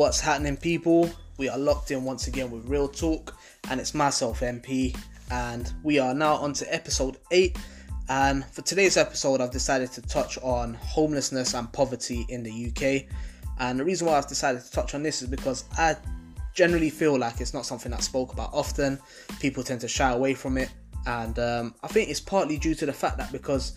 What's happening, people? We are locked in once again with Real Talk, and it's myself, MP, and we are now on to episode 8. And for today's episode, I've decided to touch on homelessness and poverty in the UK. And the reason why I've decided to touch on this is because I generally feel like it's not something that's spoke about often. People tend to shy away from it, and um, I think it's partly due to the fact that because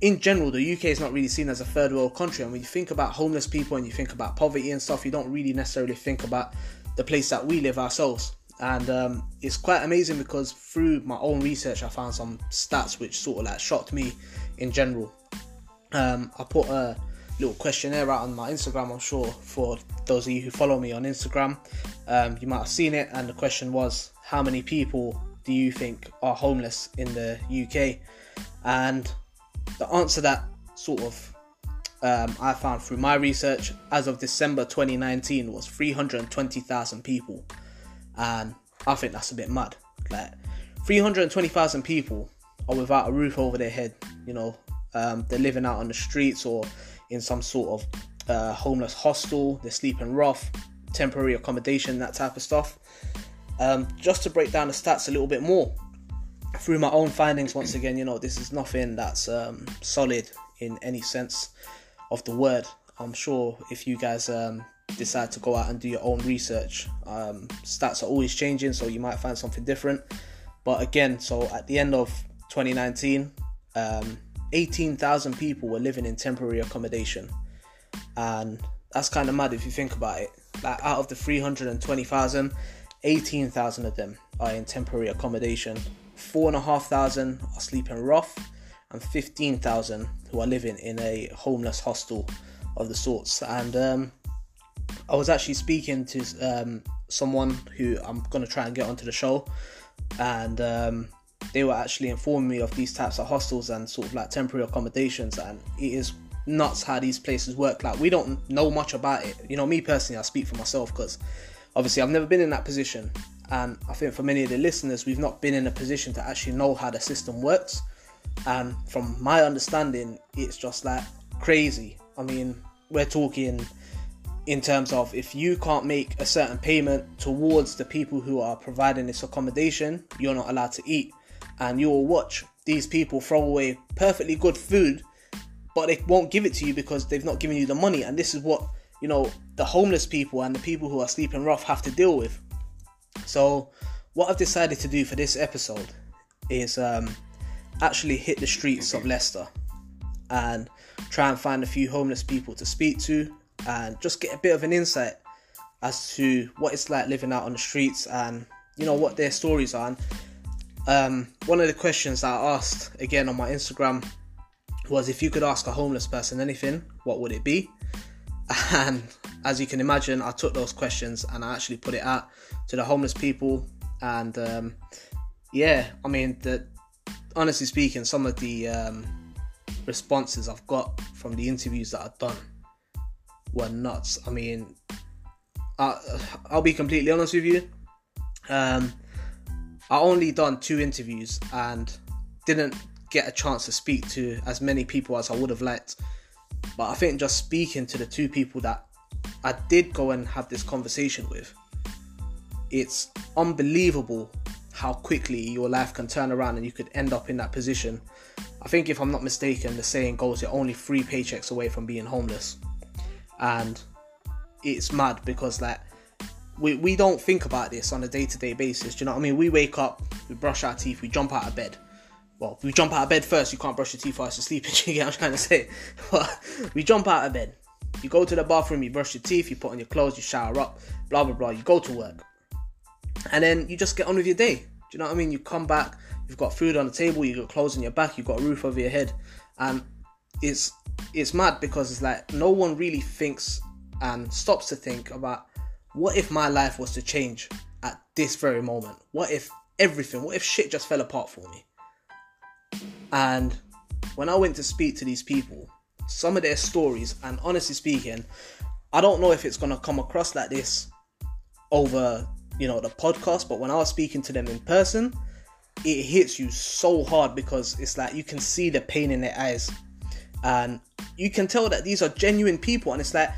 in general, the UK is not really seen as a third world country. And when you think about homeless people and you think about poverty and stuff, you don't really necessarily think about the place that we live ourselves. And um, it's quite amazing because through my own research, I found some stats which sort of like shocked me in general. Um, I put a little questionnaire out on my Instagram, I'm sure, for those of you who follow me on Instagram. Um, you might have seen it, and the question was How many people do you think are homeless in the UK? And the answer that sort of um, I found through my research as of December 2019 was 320,000 people, and I think that's a bit mad. Like 320,000 people are without a roof over their head. You know, um, they're living out on the streets or in some sort of uh, homeless hostel. They're sleeping rough, temporary accommodation, that type of stuff. Um, just to break down the stats a little bit more, through my own findings, once again, you know, this is nothing that's um, solid in any sense of the word. I'm sure if you guys um, decide to go out and do your own research, um, stats are always changing, so you might find something different. But again, so at the end of 2019, um, 18,000 people were living in temporary accommodation, and that's kind of mad if you think about it. Like out of the 320,000, 18,000 of them are in temporary accommodation four and a half thousand are sleeping rough, and fifteen thousand who are living in a homeless hostel of the sorts. And um, I was actually speaking to um, someone who I'm gonna try and get onto the show, and um, they were actually informing me of these types of hostels and sort of like temporary accommodations, and it is nuts how these places work. Like we don't know much about it. You know, me personally, I speak for myself because obviously I've never been in that position and I think for many of the listeners, we've not been in a position to actually know how the system works. And from my understanding, it's just like crazy. I mean, we're talking in terms of if you can't make a certain payment towards the people who are providing this accommodation, you're not allowed to eat. And you will watch these people throw away perfectly good food, but they won't give it to you because they've not given you the money. And this is what, you know, the homeless people and the people who are sleeping rough have to deal with. So, what I've decided to do for this episode is um, actually hit the streets of Leicester and try and find a few homeless people to speak to and just get a bit of an insight as to what it's like living out on the streets and you know what their stories are. And, um, one of the questions that I asked again on my Instagram was if you could ask a homeless person anything, what would it be? And as you can imagine, I took those questions and I actually put it out to the homeless people. And um, yeah, I mean, the, honestly speaking, some of the um, responses I've got from the interviews that I've done were nuts. I mean, I, will be completely honest with you. Um, I only done two interviews and didn't get a chance to speak to as many people as I would have liked. But I think just speaking to the two people that I did go and have this conversation with, it's unbelievable how quickly your life can turn around and you could end up in that position. I think, if I'm not mistaken, the saying goes you're only three paychecks away from being homeless. And it's mad because, like, we, we don't think about this on a day to day basis. Do you know what I mean? We wake up, we brush our teeth, we jump out of bed. Well, we jump out of bed first, you can't brush your teeth while you're sleeping, you get what I'm trying to say? But we jump out of bed, you go to the bathroom, you brush your teeth, you put on your clothes, you shower up, blah blah blah, you go to work and then you just get on with your day. Do you know what I mean? You come back, you've got food on the table, you've got clothes on your back, you've got a roof over your head, and it's it's mad because it's like no one really thinks and stops to think about what if my life was to change at this very moment? What if everything, what if shit just fell apart for me? And when I went to speak to these people, some of their stories, and honestly speaking, I don't know if it's gonna come across like this over you know the podcast but when i was speaking to them in person it hits you so hard because it's like you can see the pain in their eyes and you can tell that these are genuine people and it's like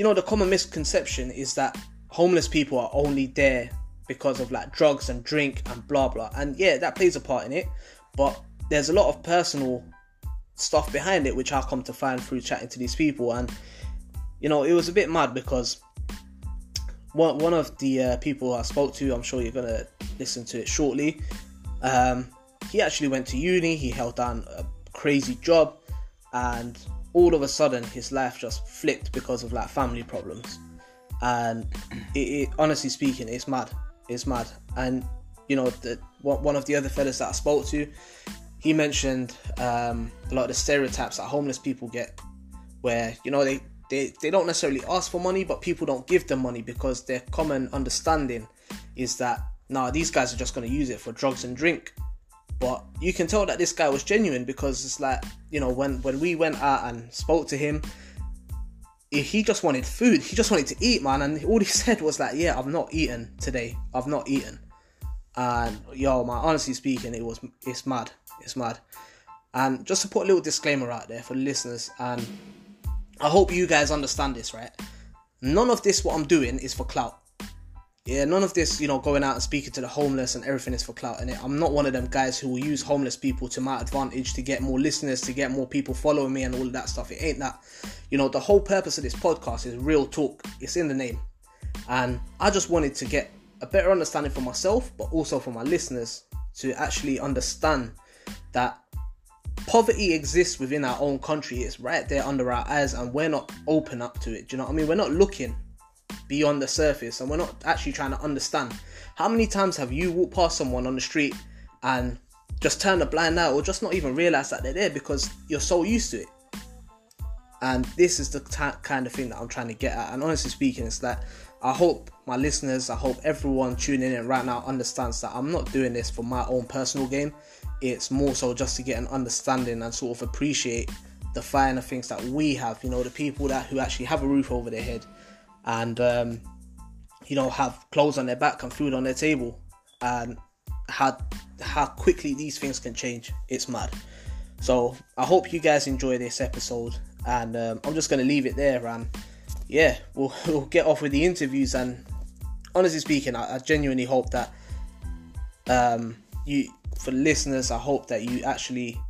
you know, the common misconception is that homeless people are only there because of like drugs and drink and blah blah. And yeah, that plays a part in it, but there's a lot of personal stuff behind it, which I come to find through chatting to these people. And you know, it was a bit mad because one one of the uh, people I spoke to, I'm sure you're gonna listen to it shortly. Um, he actually went to uni. He held down a crazy job, and all of a sudden his life just flipped because of like family problems. And it, it honestly speaking, it's mad. It's mad. And you know, the, one of the other fellas that I spoke to, he mentioned um, a lot of the stereotypes that homeless people get, where you know they they, they don't necessarily ask for money, but people don't give them money because their common understanding is that nah, these guys are just going to use it for drugs and drink. But you can tell that this guy was genuine because it's like you know when when we went out and spoke to him, he just wanted food. He just wanted to eat, man. And all he said was like, "Yeah, I've not eaten today. I've not eaten." And yo, man, honestly speaking, it was it's mad. It's mad. And just to put a little disclaimer out there for the listeners, and I hope you guys understand this, right? None of this, what I'm doing, is for clout. Yeah, none of this, you know, going out and speaking to the homeless and everything is for clout. And I'm not one of them guys who will use homeless people to my advantage to get more listeners, to get more people following me and all of that stuff. It ain't that. You know, the whole purpose of this podcast is real talk. It's in the name. And I just wanted to get a better understanding for myself, but also for my listeners to actually understand that poverty exists within our own country. It's right there under our eyes, and we're not open up to it. Do you know what I mean? We're not looking beyond the surface, and we're not actually trying to understand. How many times have you walked past someone on the street and just turned a blind eye, or just not even realized that they're there because you're so used to it? And this is the t- kind of thing that I'm trying to get at. And honestly speaking, it's that I hope my listeners, I hope everyone tuning in right now understands that I'm not doing this for my own personal gain. It's more so just to get an understanding and sort of appreciate the finer things that we have. You know, the people that who actually have a roof over their head and um, you know have clothes on their back and food on their table, and how how quickly these things can change. It's mad. So I hope you guys enjoy this episode, and um, I'm just gonna leave it there. And yeah, we'll, we'll get off with the interviews. And honestly speaking, I, I genuinely hope that um, you for listeners, I hope that you actually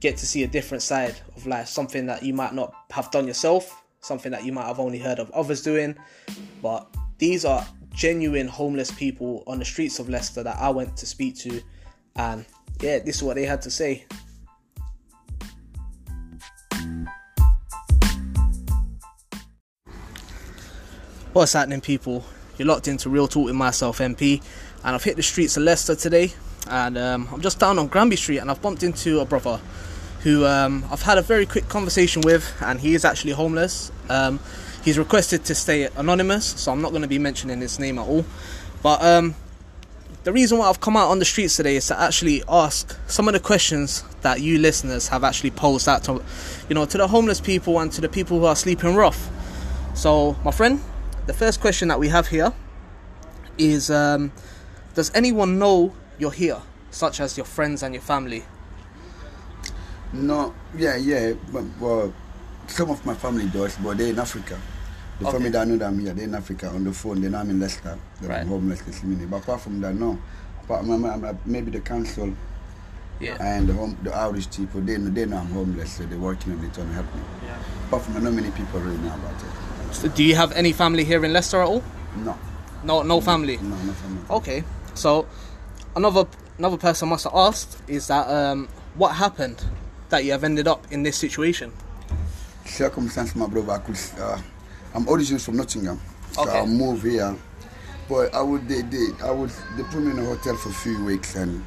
get to see a different side of life, something that you might not have done yourself, something that you might have only heard of others doing. But these are genuine homeless people on the streets of Leicester that I went to speak to, and yeah, this is what they had to say. What's happening, people? You're locked into Real Talk with myself, MP, and I've hit the streets of Leicester today and um, I'm just down on Granby Street and I've bumped into a brother who um, I've had a very quick conversation with, and he is actually homeless. Um, he's requested to stay anonymous, so I'm not going to be mentioning his name at all. But um, the reason why I've come out on the streets today is to actually ask some of the questions that you listeners have actually posed out to, you know, to the homeless people and to the people who are sleeping rough. So, my friend, the first question that we have here is: um, Does anyone know you're here, such as your friends and your family? No, yeah, yeah, but well, some of my family does, but they're in Africa. The Okay. family that know that I'm here, they're in Africa on the phone. They know I'm in Leicester. They're Right. homeless, see me. But apart from that, no. Uh, maybe the council Yeah. and the home, the outreach people, they know, they know I'm homeless, so they're working on it trying to help me. yeah. Apart from that, not many people really know about it. So do you have any family here in Leicester at all? No, No, no family. no, no family. Okay, so another another person must have asked is that um, what happened that you have ended up in this situation? circumstance, my brother, I could. Uh, I'm originally from Nottingham, so Okay. I moved here. But I would they, they I would they put me in a hotel for a few weeks and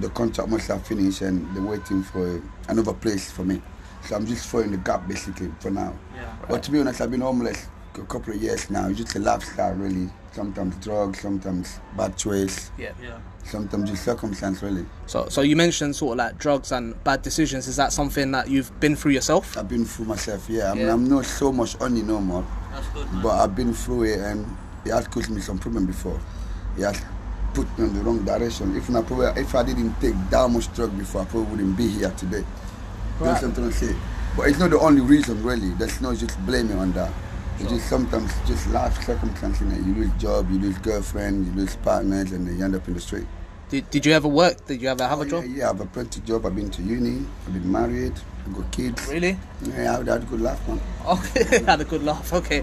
the contract must have finished and they're waiting for another place for me. So I'm just filling the gap basically for now. Yeah. But to be honest, I've been homeless a couple of years now. It's just a lifestyle really. Sometimes drugs, sometimes bad choice, Yeah, yeah. sometimes just circumstance really. So, so you mentioned sort of like drugs and bad decisions. Is that something that you've been through yourself? I've been through myself, yeah. I mean Yeah. I'm not so much on it no more. That's good. But I've been through it and it has caused me some problem before. It has put me in the wrong direction. If I probably, if I didn't take that much drug before, I probably wouldn't be here today. Right. understand what I'm trying to say? But it's not the only reason really. There's no just blaming on that. It's just sometimes just life circumstances. You, know, you lose job, you lose girlfriend, you lose partners, and then you end up in the street. Did, did you ever work? Did you ever have Oh, a job? Yeah, yeah, I've a plenty job. I've been to uni. I've been married. I've got kids. Really? Yeah, I've had a good life, man. Okay, had a good laugh. Okay,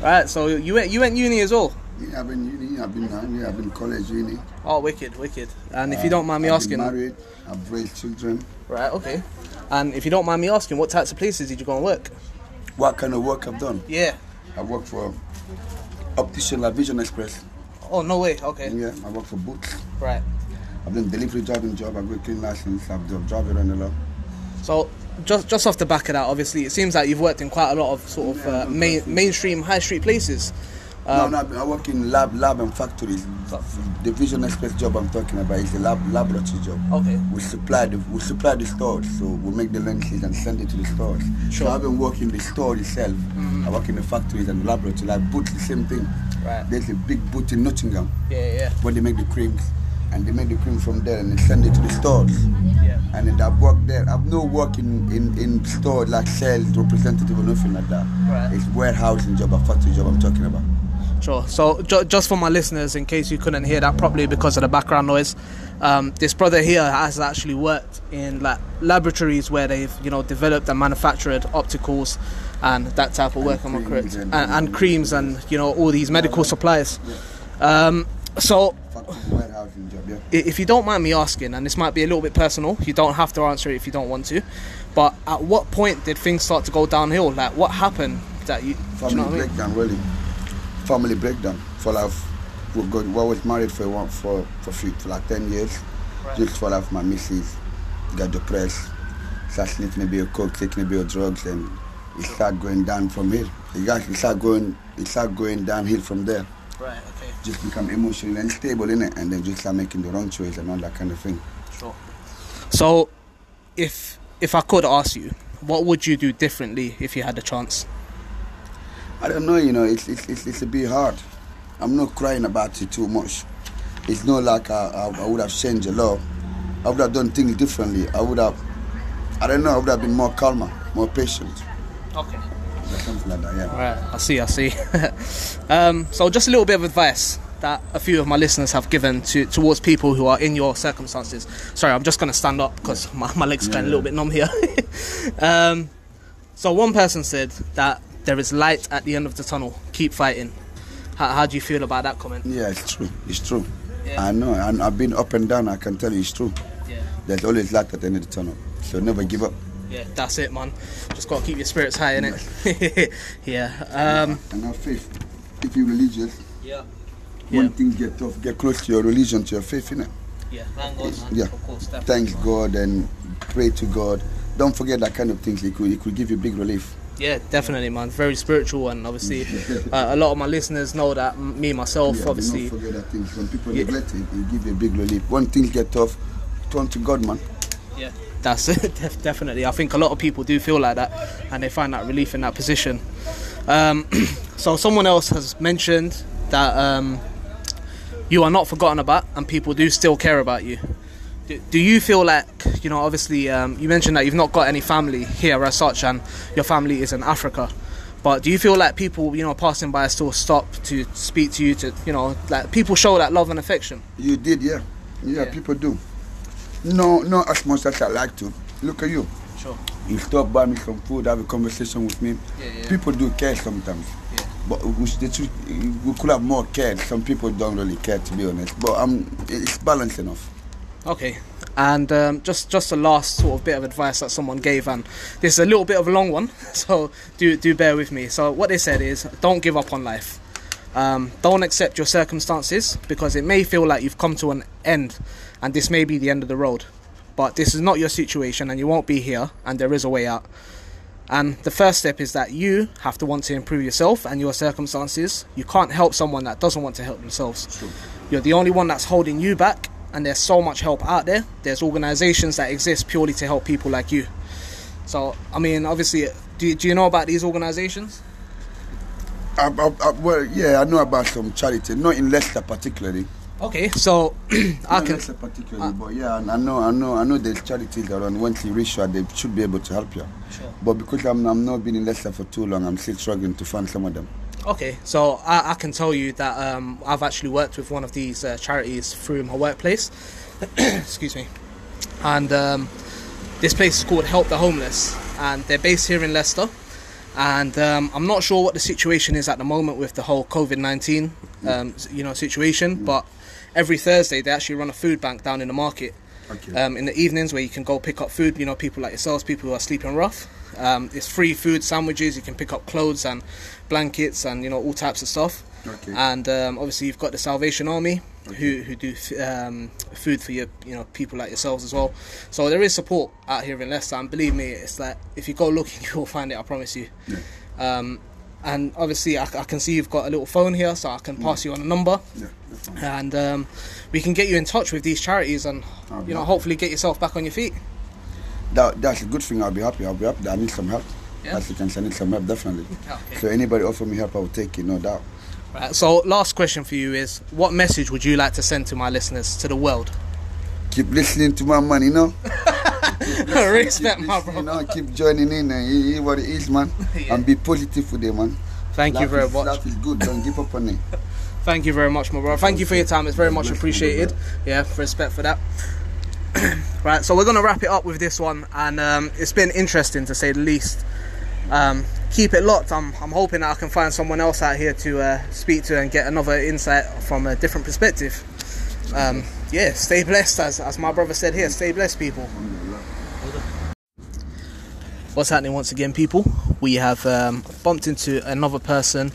right. So you went you went uni as well. Yeah, I've been uni. I've been uh, yeah, I've been college, uni. Oh, wicked, wicked. And if you don't mind me I've asking, married. I've raised children. right? Okay. And if you don't mind me asking, what types of places did you go and work? What kind of work I've done? Yeah. I worked for Optician La Vision Express. Oh no way. Okay. Yeah, I work for Boots. Right. I've done delivery driving job. I've got clean license. I've done driving around a lot. So just just off the back of that, obviously, it seems like you've worked in quite a lot of sort of uh, main, mainstream high street places. Um, no, no, I work in lab, lab and factories. The Vision Express job I'm talking about is a lab, laboratory job. Okay. We supply the we supply the stores, so we make the lenses and send it to the stores. Sure. So I've been working the store itself. I work in the factories and laboratory. Like boots, the same thing. Right. There's a big boot in Nottingham Yeah, yeah, where they make the creams, and they make the cream from there and they send it to the stores. yeah. And then I work there. I've no work in, in, in store like sales representative or nothing like that. Right. It's warehousing job, a factory job I'm talking about. Sure. So, ju- just for my listeners, in case you couldn't hear that properly because of the background noise, um, this brother here has actually worked in like laboratories where they've you know developed and manufactured opticals and that type of work. Am I correct? and- And, and creams and you know all these medical supplies. Um, so, job, yeah. if you don't mind me asking, and this might be a little bit personal, you don't have to answer it if you don't want to. But at what point did things start to go downhill? Like, what happened that you? Family you know what I mean? really. Family breakdown. For like, we got, we was married for one for for, few, for like ten years. Right. Just for like my missus got depressed, started sniffing a bit of coke, taking a bit of drugs, and it started going down from here. You guys it started going, it started going downhill from there. Right. Okay. Just become emotionally unstable in it, and then just start making the wrong choice and all that kind of thing. Sure. So, if if I could ask you, what would you do differently if you had the chance? I don't know, you know, it's, it's, it's, it's a bit hard. I'm not crying about it too much. It's not like I, I, I would have changed a lot. I would have done things differently. I would have, I don't know, I would have been more calmer, more patient. Okay. Something like that, yeah. Right. I see. I see. um, so, just a little bit of advice that a few of my listeners have given to towards people who are in your circumstances. Sorry, I'm just going to stand up because my, my legs are getting a little bit numb here. um, so, one person said that there is light at the end of the tunnel. Keep fighting. How, how do you feel about that comment? Yeah, it's true. It's true. Yeah. I know, and I've been up and down. I can tell you it's true. Yeah. There's always light at the end of the tunnel. So never give up. Yeah, that's it, man. Just gotta keep your spirits high, innit? yeah. Um, And have faith. If you're religious, yeah. when Yeah. things get tough, get close to your religion, to your faith, innit? Yeah. Thank God, man. Yeah. Of course. Thanks God and pray to God. Don't forget that kind of things. It could, it could give you big relief. Yeah, definitely, man. Very spiritual, and obviously, uh, a lot of my listeners know that. m- Me myself, Yeah, obviously. Don't forget that things. When people Yeah. neglect it, it give you a big relief. When things get tough, turn to God, man. Yeah, that's it. Def- definitely. I think a lot of people do feel like that, and they find that relief in that position. Um, so, someone else has mentioned that um, you are not forgotten about, and people do still care about you. Do, do you feel like you know? Obviously, um, you mentioned that you've not got any family here as such, and your family is in Africa. But do you feel like people, you know, passing by still stop to speak to you? To you know, like people show that love and affection. You did, yeah. Yeah, Yeah. people do. No, not as much as I like to. Look at you. Sure. You stop by me some food, have a conversation with me. Yeah, yeah. People do care sometimes. Yeah. But we, should- we could have more care. Some people don't really care, to be honest. But um, it's balanced enough. Okay. And um, just just a last sort of bit of advice that someone gave, and this is a little bit of a long one, so do do bear with me. So what they said is, don't give up on life. Um, don't accept your circumstances because it may feel like you've come to an end, and this may be the end of the road. But this is not your situation, and you won't be here, and there is a way out. And the first step is that you have to want to improve yourself and your circumstances. You can't help someone that doesn't want to help themselves. You're the only one that's holding you back, and there's so much help out there. There's organizations that exist purely to help people like you. So, I mean, obviously, do, do you know about these organizations? I, I, I, well, yeah, I know about some charity, not in Leicester particularly. Okay, so I Not can. Leicester particularly, but yeah, I I know, I know, I know. There's charities around. Once you reach out, they should be able to help you. Sure. But because I'm, I'm not been in Leicester for too long, I'm still struggling to find some of them. Okay, so I, I can tell you that um, I've actually worked with one of these uh, charities through my workplace. Excuse me. And um, this place is called Help the Homeless, and they're based here in Leicester. And um, I'm not sure what the situation is at the moment with the whole COVID nineteen, um, you know, situation. But every Thursday they actually run a food bank down in the market. Um, in the evenings where you can go pick up food. You know, people like yourselves, people who are sleeping rough. Um, it's free food, sandwiches. You can pick up clothes and blankets and you know all types of stuff. Okay. And um, obviously you've got the Salvation Army who who do f- um, food for your you know people like yourselves as well. So there is support out here in Leicester, and believe me, it's like if you go looking, you will find it. I promise you. Yeah. Um, and obviously, I, I can see you've got a little phone here, so I can pass you on a number yeah, and um, we can get you in touch with these charities and Oh, you know yeah. hopefully get yourself back on your feet That, that's a good thing. I'll be happy. I'll be happy. I need some help. Yeah. As you can say, I need some help, definitely. okay. So anybody offer me help, I will take it, no doubt. right, so last question for you is what message would you like to send to my listeners to the world Keep listening to my man, you know. respect my listening, bro you know, keep joining in and it is what it is, man. Yeah. And be positive with it, man. thank you very is, much Life is good. Don't give up on it. thank you very much my brother thank you for your time it's very much appreciated yeah respect for that right so we're gonna wrap it up with this one and um, it's been interesting to say the least. Um, keep it locked. I'm, I'm hoping that I can find someone else out here to uh, speak to and get another insight from a different perspective. Um, yeah stay blessed as, as my brother said here stay blessed people. What's happening once again people? We have um, bumped into another person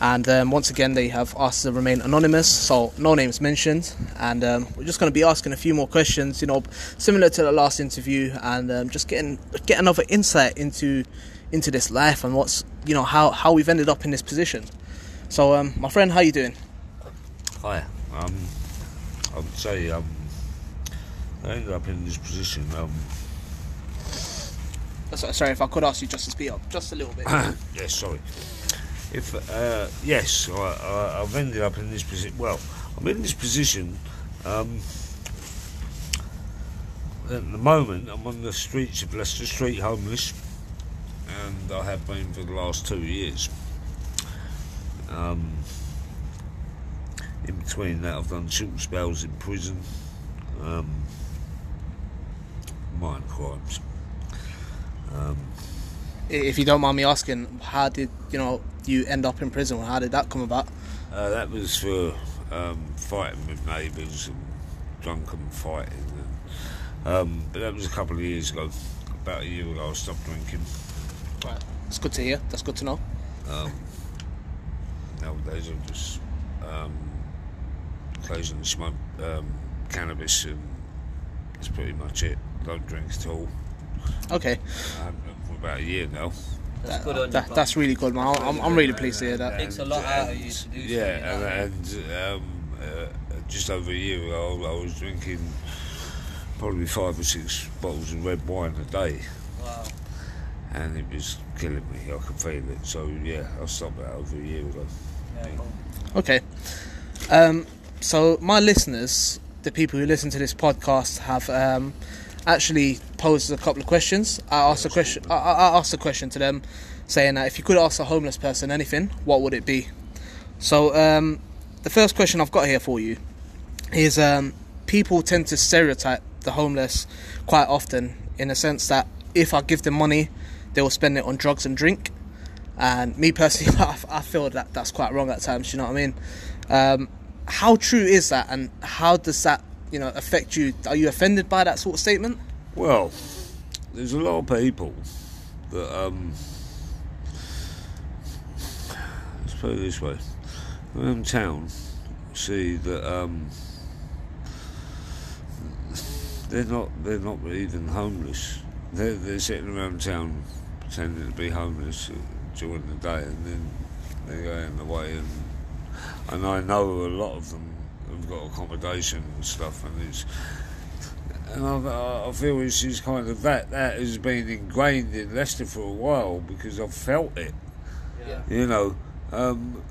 and um, once again they have asked to remain anonymous so no names mentioned and um, we're just going to be asking a few more questions you know similar to the last interview and um, just getting get another insight into into this life and what's you know how how we've ended up in this position so um, my friend how you doing Hi. Um, I would say um, I ended up in this position. Um, sorry if i could ask you just to speak up just a little bit yes, sorry. If uh, yes, I, I've ended up in this position. Well, I'm in this position. Um, at the moment, I'm on the streets of Leicester Street, homeless, and I have been for the last two years. Um, in between that, I've done short spells in prison, um, minor crimes. Um, if you don't mind me asking how did you know you end up in prison how did that come about Uh, that was for um, fighting with neighbours and drunken fighting. And, um, but that was a couple of years ago. About a year ago, I stopped drinking. right it's good to hear that's good to know Um, nowadays, I'm just um, occasionally smoke um, cannabis, and that's pretty much it. Don't drink at all. okay I haven't done for about a year now. That's good on. That, bro. that's really good, man. I'm, I'm really pleased to hear that. Takes a lot out of you to do Yeah, something like and, and um, uh, just over a year ago, I was drinking probably five or six bottles of red wine a day, Wow. and it was killing me. I could feel it. So yeah, I stopped that over a year ago. Yeah, cool. Okay. Um, so my listeners, the people who listen to this podcast, have um, actually posed a couple of questions. I asked a question. I, I asked a question to them, saying that if you could ask a homeless person anything, what would it be? So um, the first question I've got here for you is: um, people tend to stereotype the homeless quite often, in a sense that if I give them money, they will spend it on drugs and drink. And me personally, I, I feel that that's quite wrong at times. You know what I mean? Um, how true is that, and how does that, you know, affect you? Are you offended by that sort of statement? Well, there's a lot of people that um, let's put it this way: around town, see that um, they're not they're not even homeless. They're they're sitting around town pretending to be homeless uh, during the day, and then they go in the way. And and I know a lot of them have got accommodation and stuff, and it's and I, I feel it's just kind of that that has been ingrained in Leicester for a while because I've felt it, Yeah. you know, um,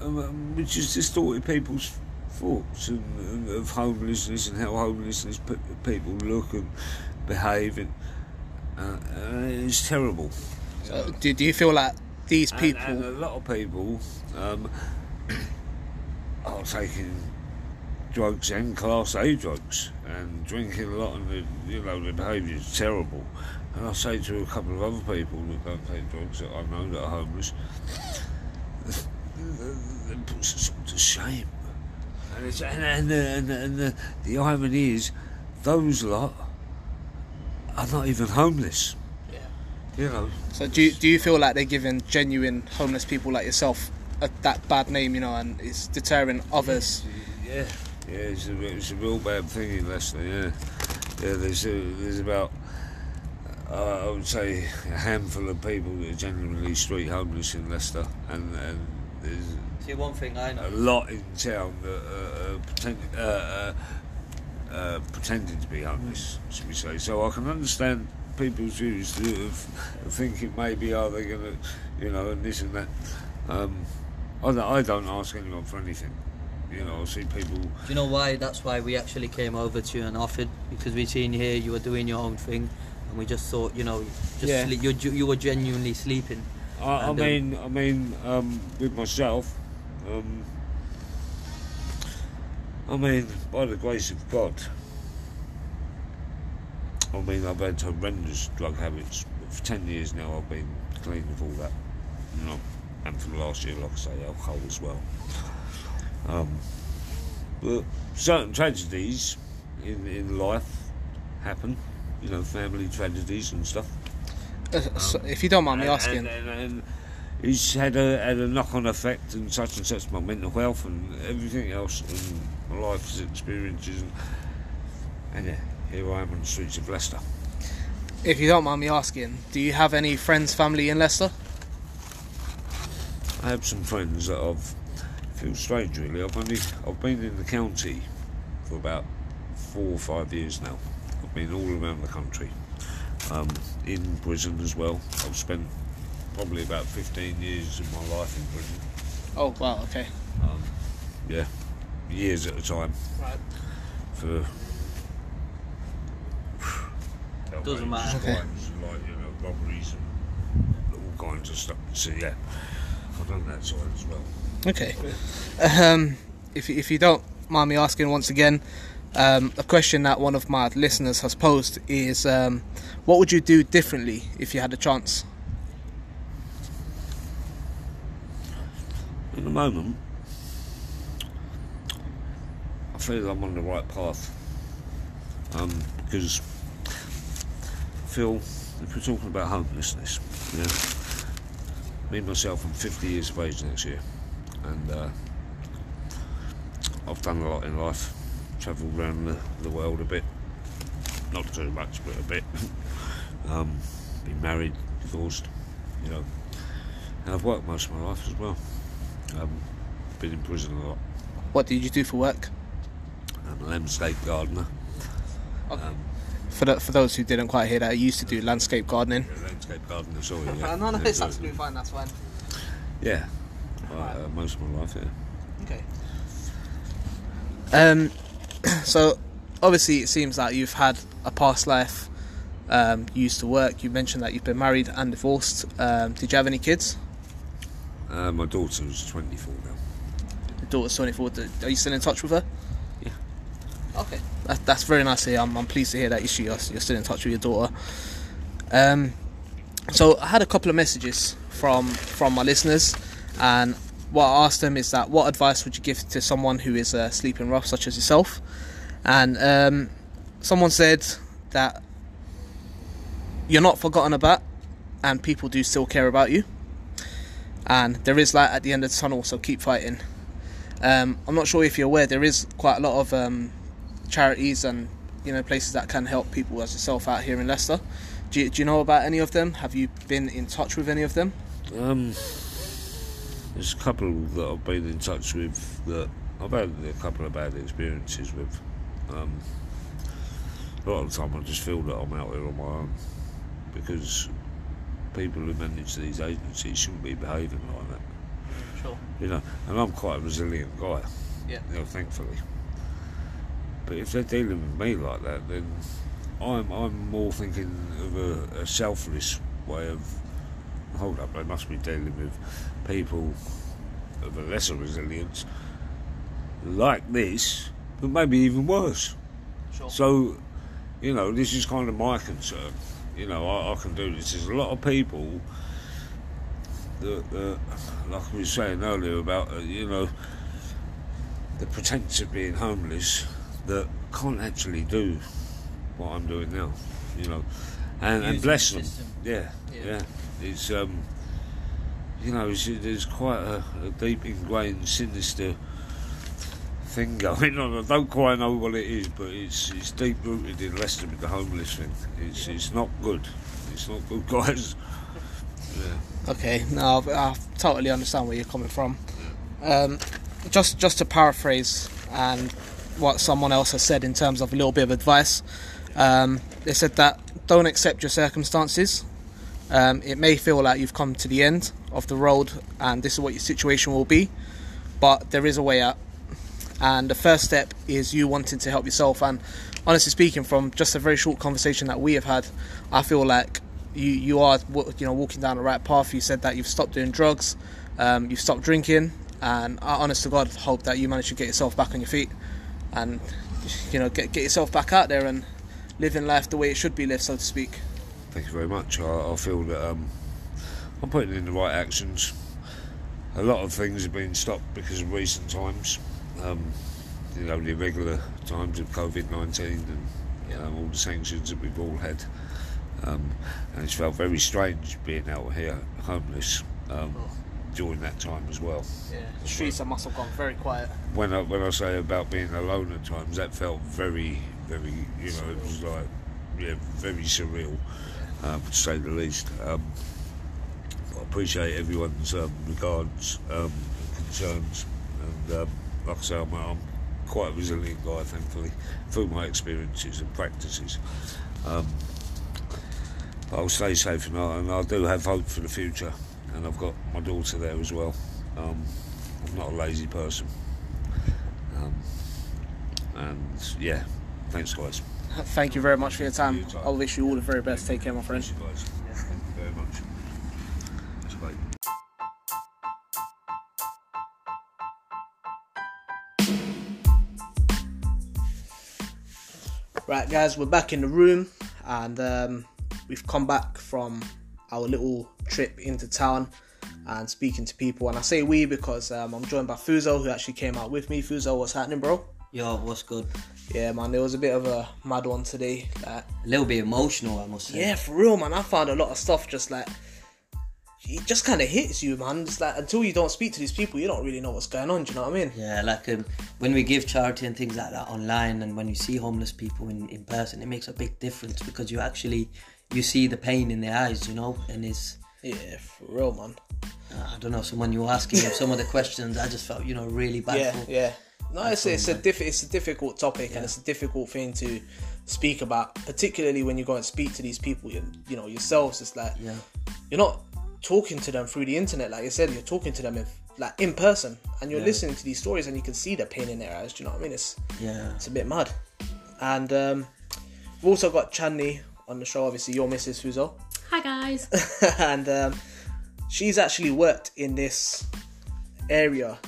um, which has distorted people's thoughts and, and of homelessness and how homelessness pe- people look and behave. And, uh, uh, it's terrible. So do, do you feel like these And- people? And, a lot of people um, are taking drugs and class A drugs and drinking a lot, and the, you know the behaviour is terrible. And I say to a couple of other people that don't take drugs that I know that are homeless, it puts us all to shame. And, it's, and, and, the, and, and the, the irony is, those lot are not even homeless. Yeah. You know, So do you, do you feel like they're giving genuine homeless people like yourself a, that bad name, you know, and it's deterring others? Yeah, yeah, it's a, it's a real bad thing in Leicester. Yeah, yeah. There's a, there's about uh, I would say a handful of people that are genuinely street homeless in Leicester, and and there's See, one thing I know. A lot in town that uh, uh, pretend, uh, uh, uh, pretending to be homeless, should we say? So I can understand people's views of, of thinking maybe are they going to, you know, and this and that. Um, I, don't, I don't ask anyone for anything. You know, I see people. Do you know why? That's why we actually came over to you and offered because we seen you here. You were doing your own thing, and we just thought, you know, just Yeah. sleep, you you were genuinely sleeping. I, I And, um, mean, I mean, um, with myself, um, I mean, by the grace of God, I mean, I've had horrendous drug habits. For 10 years now, I've been clean of all that. You know, and for the last year, like I say, alcohol as well. Um, but certain tragedies in, in life happen, you know, family tragedies and stuff. Uh, so if you don't mind me And- asking, And, and, he's had a had a knock on effect and such and such my mental health and everything else and my life's experiences and, and yeah, here I am on the streets of Leicester. if you don't mind me asking, do you have any friends, family in Leicester? I have some friends that I've feel strange really. I've only I've been in the county for about four or five years now. I've been all around the country. Um, in prison as well. I've spent probably about fifteen years of my life in prison. Oh wow, okay. Um, yeah, years at a time Right. for. Doesn't matter. Okay. Like you know, robberies and all kinds of stuff. So yeah, I've done that side as well. Okay. Um, if if you don't mind me asking once again, um, a question that one of my listeners has posed is, um, what would you do differently if you had a chance? At the moment, I feel I'm on the right path. Um, because Phil, if we're talking about homelessness, yeah, me myself, I'm 50 years of age next year, and uh, I've done a lot in life. Travelled around the, the world a bit, not too much, but a bit. um, been married, divorced, you know, and I've worked most of my life as well. Um, been in prison a lot. What did you do for work? I'm a landscape gardener. Okay. Um, For the, for those who didn't quite hear that, I used to do landscape gardening. yeah, landscape gardening, sorry. Yeah. no, no, it's absolutely fine. That's fine. Yeah, uh, uh, most of my life, yeah. Okay. Um, so obviously it seems that you've had a past life. Um, you used to work. You mentioned that you've been married and divorced. Um, did you have any kids? Uh, my daughter was 24 now. Your daughter's 24. Are you still in touch with her? Yeah. Okay. That, that's very nice to hear. I'm, I'm pleased to hear that you- you're, you're still in touch with your daughter. Um, so I had a couple of messages from from my listeners, and what I asked them is that what advice would you give to someone who is uh, sleeping rough, such as yourself? And um, someone said that you're not forgotten about, and people do still care about you. And there is light at the end of the tunnel, so keep fighting. Um, I'm not sure if you're aware, there is quite a lot of um, charities and you know places that can help people as yourself out here in Leicester. Do you, do you know about any of them? Have you been in touch with any of them? Um, there's a couple that I've been in touch with that I've had a couple of bad experiences with. Um, a lot of the time I just feel that I'm out here on my own because people who manage these agencies shouldn't be behaving like that. Sure. You know, and I'm quite a resilient guy. Yeah. You know, thankfully. But if they're dealing with me like that, then I'm I'm more thinking of a, a selfless way of hold up. They must be dealing with people of a lesser resilience like this, but maybe even worse. Sure. So, you know, this is kind of my concern. You know, I, I can do this. There's a lot of people that, that like we were saying earlier about, uh, you know, the pretense of being homeless that can't actually do what I'm doing now. You know, and, and bless the them. Yeah, Yeah. yeah, It's um, you know, it's, there's quite a, a deep ingrained sinister thing going on. I don't quite know what it is, but it's it's deep rooted in Leicester with the homeless thing. It's it's not good. It's not good, guys. Yeah. Okay, no, I, I totally understand where you're coming from. Um, just just to paraphrase and what someone else has said in terms of a little bit of advice, um, they said that don't accept your circumstances. Um, it may feel like you've come to the end of the road and this is what your situation will be, but there is a way out. And the first step is you wanting to help yourself. And honestly speaking, from just a very short conversation that we have had, I feel like you you are you know walking down the right path. You said that you've stopped doing drugs, um, you've stopped drinking, and I honest to God hope that you manage to get yourself back on your feet, and you know get get yourself back out there and living life the way it should be lived, so to speak. Thank you very much. I, I feel that um, I'm putting in the right actions. A lot of things have been stopped because of recent times. Um, you know, the irregular times of COVID 19 and um, all the sanctions that we've all had. Um, and it's felt very strange being out here homeless um, during that time as well. Yeah, the streets must have gone very quiet. When I, when I say about being alone at times, that felt very, very, you know, it was like, yeah, very surreal, um, to say the least. Um, I appreciate everyone's um, regards, um, and concerns, and um, like I say, I'm, I'm quite a resilient guy, thankfully, through my experiences and practices. Um, I'll stay safe and I, and I do have hope for the future, and I've got my daughter there as well. Um, I'm not a lazy person. Um, and yeah, thanks, guys. Thank you very much for your time. Your time. I wish you all the very best. Take care, my friend. Thanks, guys. Thank you very much. That's great. Right, guys, we're back in the room, and um, we've come back from our little trip into town and speaking to people. And I say we because um, I'm joined by Fuzail, who actually came out with me. Fuzail, what's happening, bro? Yo, what's good? Yeah, man, there was a bit of a mad one today. Like, A little bit emotional, I must say. yeah, for real, man. I found a lot of stuff just like it just kind of hits you, man. It's like until you don't speak to these people, you don't really know what's going on. Do you know what I mean? Yeah, like um, when we give charity and things like that online, and when you see homeless people in, in person, it makes a big difference because you actually you see the pain in their eyes, you know, and it's Yeah, for real, man. I don't know. Someone you were asking him some of the questions, I just felt you know really bad. yeah, for, yeah. No, it's, it's a diff- it's a difficult topic and it's a difficult thing to speak about, particularly when you go and speak to these people. You, you know yourselves. It's like yeah, you're not talking to them through the internet, like you said. You're talking to them in, like in person, and you're Yeah. listening to these stories, and you can see the pain in their eyes. Do you know what I mean? It's yeah. it's a bit mad. And um, we've also got Chandni on the show. Obviously, your Mrs. Fuzail. Hi guys. and um, she's actually worked in this area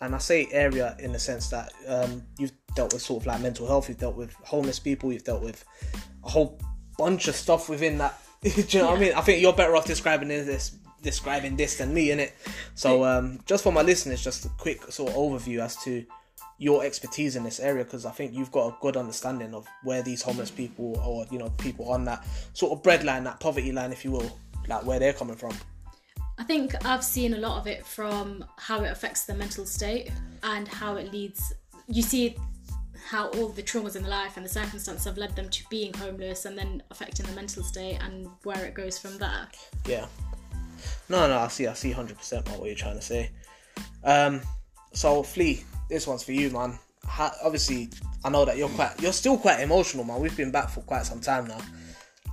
and i say area in the sense that um, you've dealt with sort of like mental health you've dealt with homeless people you've dealt with a whole bunch of stuff within that do you know what i mean i think you're better off describing this describing this than me in it so um, just for my listeners just a quick sort of overview as to your expertise in this area because I think you've got a good understanding of where these homeless people or you know people on that sort of breadline, that poverty line, if you will, like where they're coming from. I think I've seen a lot of it from how it affects the mental state and how it leads. You see how all the traumas in their life and the circumstances have led them to being homeless and then affecting the mental state and where it goes from there. Yeah. No, no, I see, I see, hundred percent what you're trying to say. Um, so Flea, this one's for you, man. How, obviously, I know that you're quite, you're still quite emotional, man. We've been back for quite some time now,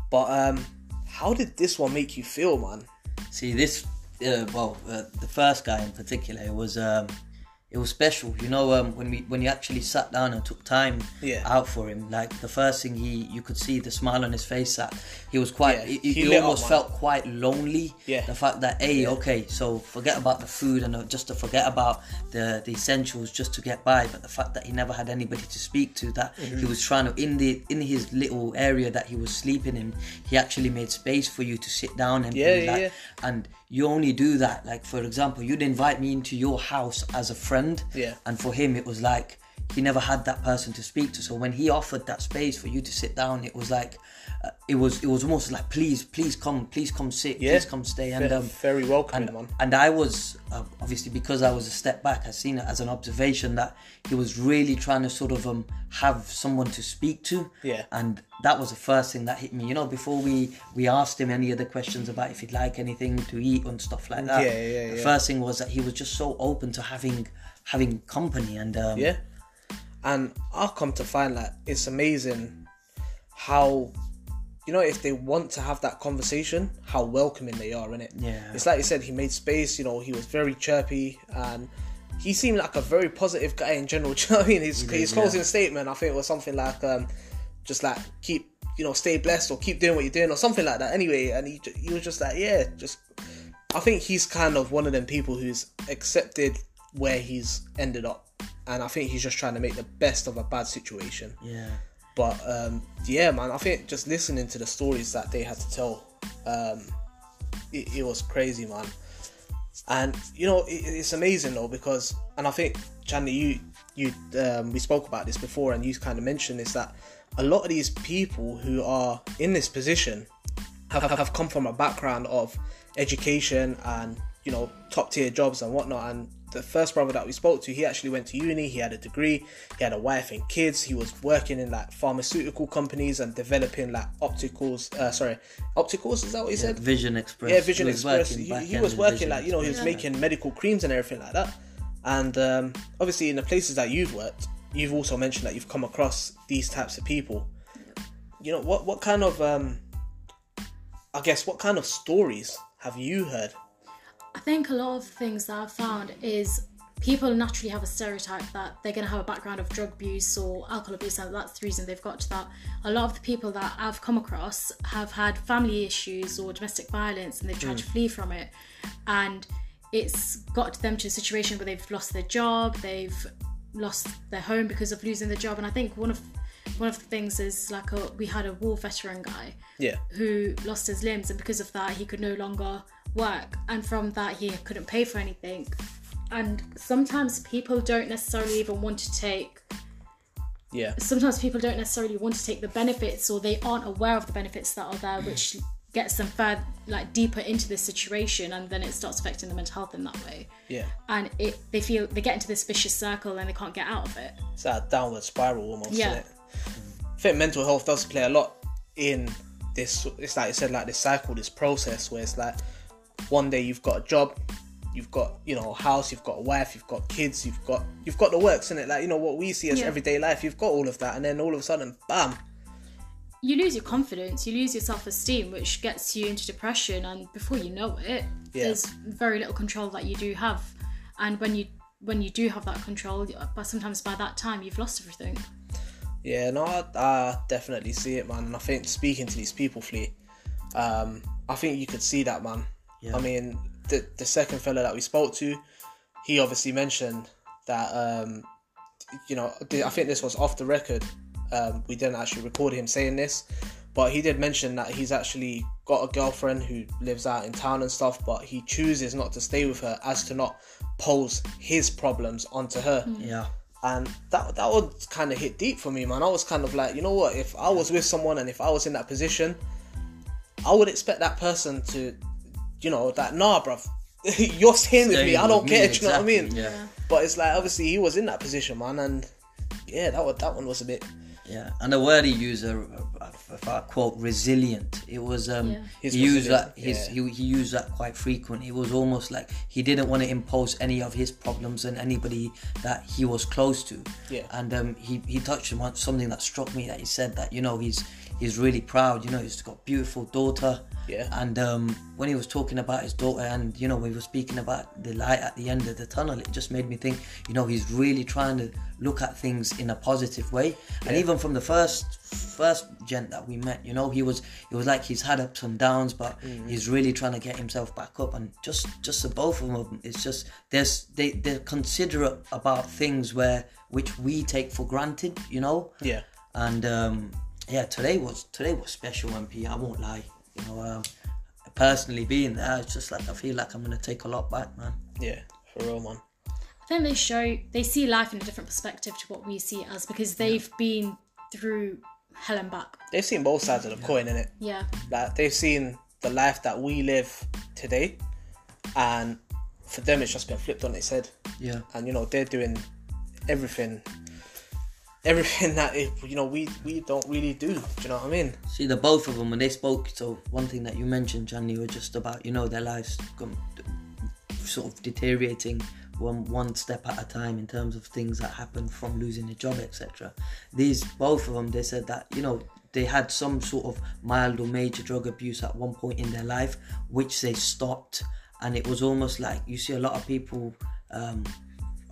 but um, how did this one make you feel, man? See this, uh, well, uh, the first guy in particular, was um, it was special. You know, um, when we when you actually sat down and took time Yeah. out for him, like the first thing he you could see the smile on his face that he was quite. Yeah, he, he he almost felt quite lonely. Yeah. The fact that hey, okay, so forget about the food and uh, just to forget about the the essentials just to get by, but the fact that he never had anybody to speak to, that Mm-hmm. he was trying to in the in his little area that he was sleeping in, he actually made space for you to sit down and Yeah, yeah, yeah. and you only do that like for example you'd invite me into your house as a friend Yeah. and for him it was like he never had that person to speak to. So when he offered that space for you to sit down it was like uh, it was it was almost like please please come please come sit Yeah. please come stay. And um very welcoming, and, and I was uh, obviously because I was a step back I seen it as an observation that he was really trying to sort of um have someone to speak to. Yeah. and that was the first thing that hit me. You know before we we asked him any other questions about if he'd like anything to eat and stuff like that Yeah, yeah, the first thing was that he was just so open to having having company and um, Yeah. And I'll come to find that it's amazing how you know if they want to have that conversation, how welcoming they are in it. Yeah. It's like you said, he made space, you know, he was very chirpy and he seemed like a very positive guy in general. You know I mean? His, his yeah. closing statement, I think, was something like, um, just like keep, you know, stay blessed or keep doing what you're doing or something like that. Anyway, and he he was just like, yeah, just. I think he's kind of one of them people who's accepted where he's ended up, and I think he's just trying to make the best of a bad situation. yeah But um, yeah, man, I think just listening to the stories that they had to tell, um, it, it was crazy, man. And you know, it, it's amazing though because, and I think Chandni, you you um, we spoke about this before, and you kind of mentioned is that a lot of these people who are in this position have, have come from a background of education and you know top tier jobs and whatnot and the first brother that we spoke to he actually went to uni he had a degree he had a wife and kids he was working in like pharmaceutical companies and developing like opticals uh, sorry opticals is that what he said? Vision Express. Yeah Vision He was Express. working he, he was working like you know he was Express. making medical creams and everything like that. And um, obviously in the places that you've worked you've also mentioned that you've come across these types of people. You know what what kind of um I guess what kind of stories have you heard? I think a lot of things that I've found is people naturally have a stereotype that they're going to have a background of drug abuse or alcohol abuse, and that's the reason they've got to that. A lot of the people that I've come across have had family issues or domestic violence and they've tried to mm. flee from it. And it's got them to a situation where they've lost their job, they've lost their home because of losing their job. And I think one of one of the things is like a, we had a war veteran guy Yeah, who lost his limbs and because of that he could no longer work and from that he couldn't pay for anything and sometimes people don't necessarily even want to take yeah, sometimes people don't necessarily want to take the benefits or they aren't aware of the benefits that are there which mm. gets them further like deeper into this situation and then it starts affecting their mental health in that way yeah. and it they feel they get into this vicious circle and they can't get out of it It's that downward spiral almost. Yeah. Yeah. I think mental health does play a lot in this. It's like you said, like this cycle, this process where it's like one day you've got a job, you've got you know a house, you've got a wife, you've got kids, you've got you've got the works in it. Like you know what we see as Yeah. everyday life. You've got all of that, and then all of a sudden, bam. you lose your confidence, you lose your self esteem, which gets you into depression, and before you know it, Yeah. there's very little control that you do have. And when you when you do have that control, but sometimes by that time you've lost everything. Yeah, no, I, I definitely see it, man. And I think speaking to these people, Fleet, um, I think you could see that, man. Yeah. I mean, the the second fella that we spoke to, he obviously mentioned that, um, you know, I think this was off the record. Um, we didn't actually record him saying this, but he did mention that he's actually got a girlfriend who lives out in town and stuff, but he chooses not to stay with her as to not pose his problems onto her yeah and that that would kind of hit deep for me, man. I was kind of like, you know what? If I was with someone and if I was in that position, I would expect that person to, you know, that nah, bruv, you're staying with Staying me. I don't with care. me, Do you know what I mean? yeah. But it's like obviously he was in that position, man, and yeah, that was that one was a bit. Yeah, and the word he used, uh, if I quote, resilient. It was um, Yeah. He used that. His yeah. he, he used that quite frequent. It was almost like he didn't want to impose any of his problems on anybody that he was close to. Yeah. And um, he he touched on something that struck me. That he said that you know he's he's really proud. You know he's got beautiful daughter, Yeah. And um, when he was talking about his daughter, and you know, we were speaking about the light at the end of the tunnel, it just made me think, you know, he's really trying to look at things in a positive way. And even from the first first gent that we met, you know, he was it was like he's had ups and downs, but he's really trying to get himself back up. And just just the both of them, it's just there's they they're considerate about things where which we take for granted, you know. Yeah. And um, yeah, today was today was special, MP. I won't lie. You know, um, personally being there, it's just like I feel like I'm gonna take a lot back, man. Yeah, for real, man. I think they show they see life in a different perspective to what we see it as because they've been through hell and back. They've seen both sides of the coin, innit? Yeah. Like they've seen the life that we live today, and for them it's just been flipped on its head. Yeah. And you know they're doing everything, everything that it, you know we we don't really do. Do you know what I mean? See, the both of them when they spoke. So one thing that you mentioned, Johnny, was just about you know their lives come, sort of deteriorating one one step at a time in terms of things that happen from losing a job, etc. These both of them, they said that you know they had some sort of mild or major drug abuse at one point in their life, which they stopped, and it was almost like you see a lot of people. Um,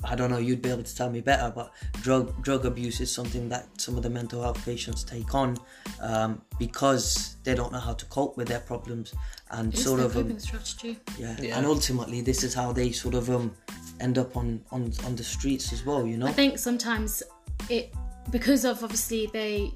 I don't know, you'd be able to tell me better, but drug drug abuse is something that some of the mental health patients take on um, because they don't know how to cope with their problems and It's sort of um, strategy. yeah. Yeah. and ultimately this is how they sort of um end up on on on the streets as well, you know. I think sometimes it because of obviously they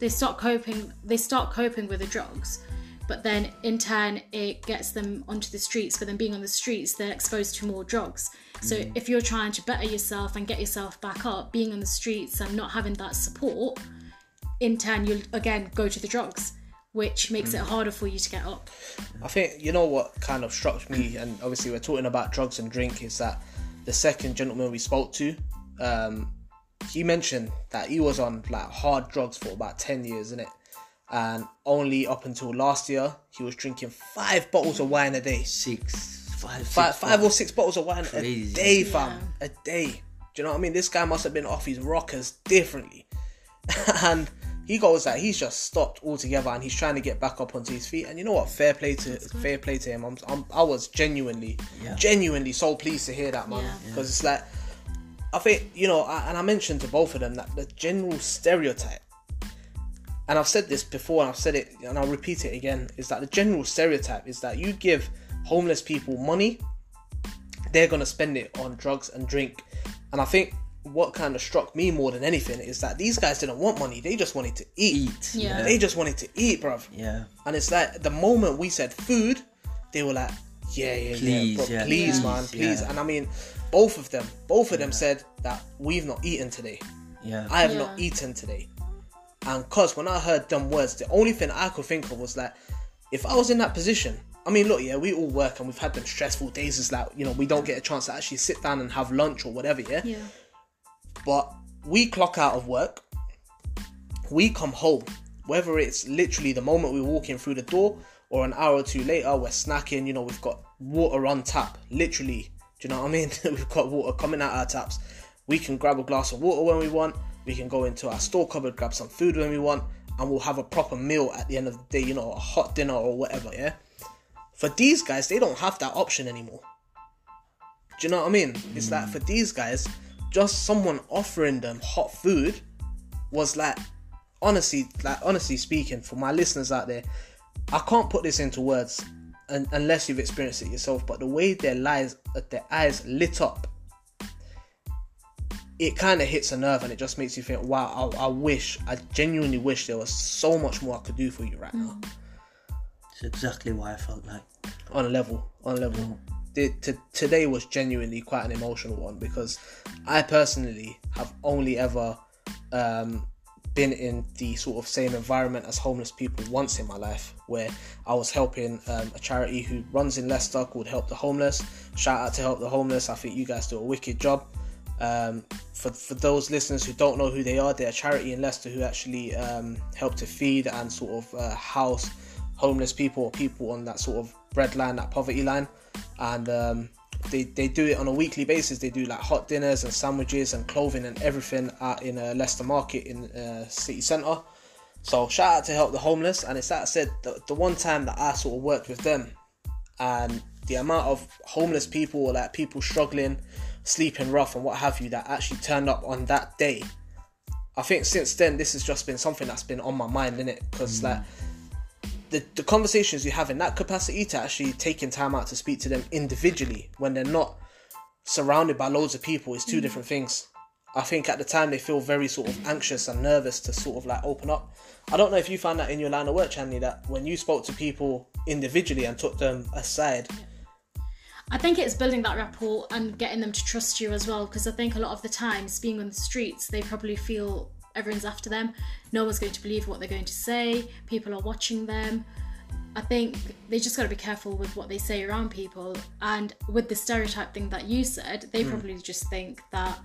they start coping they start coping with the drugs, but then in turn it gets them onto the streets. But then being on the streets, they're exposed to more drugs. So if you're trying to better yourself and get yourself back up, being on the streets and not having that support, in turn you'll again go to the drugs, which makes it harder for you to get up. I think you know what kind of struck me, and obviously we're talking about drugs and drink, is that the second gentleman we spoke to, um, he mentioned that he was on like hard drugs for about ten years, in it, and only up until last year he was drinking five bottles of wine a day, Six, five, five, six, five or six bottles of wine Crazy. a day, fam, a day. Do you know what I mean? This guy must have been off his rockers differently, and he goes that he's just stopped altogether, and he's trying to get back up onto his feet. And you know what? Fair play to fair play to him. I'm, I'm I was genuinely, Yeah. genuinely so pleased to hear that, man, Yeah. because it's like I think you know, I, and I mentioned to both of them that the general stereotype and I've said this before and I've said it and I'll repeat it again is that the general stereotype is that you give homeless people money they're going to spend it on drugs and drink and I think what kind of struck me more than anything is that these guys didn't want money they just wanted to eat, Eat. Yeah. they just wanted to eat bruv Yeah. and it's like the moment we said food they were like yeah yeah Please, yeah, bro, yeah, please Yeah. man please yeah. and I mean both of them both of them said that we've not eaten today Yeah. I have Yeah. not eaten today. And cause when I heard them words, the only thing I could think of was like, if I was in that position, I mean, look, yeah, we all work and we've had them stressful days. It's like, you know, we don't get a chance to actually sit down and have lunch or whatever, yeah? Yeah. But we clock out of work, we come home, whether it's literally the moment we're walking through the door or an hour or two later, we're snacking, you know, we've got water on tap, literally. Do you know what I mean? we've got water coming out our taps. We can grab a glass of water when we want, we can go into our store cupboard, grab some food when we want, and we'll have a proper meal at the end of the day, you know, a hot dinner or whatever, yeah? For these guys, they don't have that option anymore. Do you know what I mean? It's like for these guys, just someone offering them hot food was like, honestly, like honestly speaking, for my listeners out there, I can't put this into words unless you've experienced it yourself. But the way their lies, their eyes lit up, it kind of hits a nerve, and it just makes you think, wow, I, I wish, I genuinely wish there was so much more I could do for you right now. It's exactly why I felt like. on a level on a level. The, to, today was genuinely quite an emotional one because i personally have only ever um, been in the sort of same environment as homeless people once in my life where i was helping um, a charity who runs in leicester called help the homeless. Shout out to help the homeless. I think you guys do a wicked job um, for, for those listeners who don't know who they are, they're a charity in Leicester who actually um, help to feed and sort of uh, house homeless people or people on that sort of bread line, that poverty line. And um, they, they do it on a weekly basis. They do like hot dinners and sandwiches and clothing and everything out in uh, Leicester Market in uh, city centre. So shout out to help the homeless, and it's that said, the, the one time that I sort of worked with them, and the amount of homeless people or like people struggling, sleeping rough and what have you that actually turned up on that day. I think since then this has just been something that's been on my mind, innit? Because mm. like the, the conversations you have in that capacity to actually taking time out to speak to them individually when they're not surrounded by loads of people is two mm. different things. I think at the time they feel very sort of anxious and nervous to sort of like open up. I don't know if you found that in your line of work, Chandni, that when you spoke to people individually and took them aside, I think it's building that rapport and getting them to trust you as well. Because I think a lot of the times, being on the streets, they probably feel everyone's after them. No one's going to believe what they're going to say. People are watching them. I think they just got to be careful with what they say around people. And with the stereotype thing that you said, they hmm. probably just think that,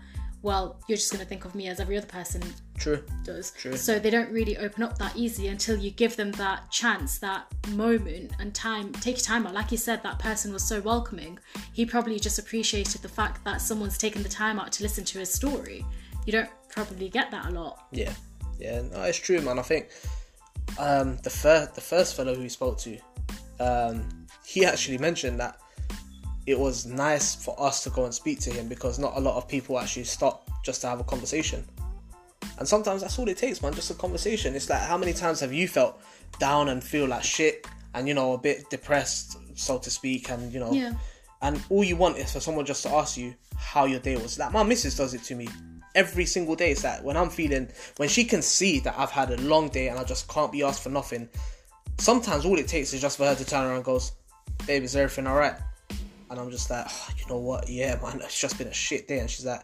well, you're just going to think of me as every other person true. does. True. So they don't really open up that easy until you give them that chance, that moment and time. Take your time out. Like you said, that person was so welcoming. He probably just appreciated the fact that someone's taken the time out to listen to his story. You don't probably get that a lot. Yeah, yeah, no, it's true, man. I think um, the first the first fellow who we spoke to, um, he actually mentioned that it was nice for us to go and speak to him because not a lot of people actually stop just to have a conversation. And sometimes that's all it takes, man, just a conversation. It's like how many times have you felt down and feel like shit and you know a bit depressed, so to speak, and you know, Yeah. and all you want is for someone just to ask you how your day was. Like my missus does it to me every single day. It's like when I'm feeling, when she can see that I've had a long day and I just can't be asked for nothing. Sometimes all it takes is just for her to turn around and goes, "Babe, is everything alright?" And I'm just like, oh, you know what? Yeah, man, it's just been a shit day. And she's like,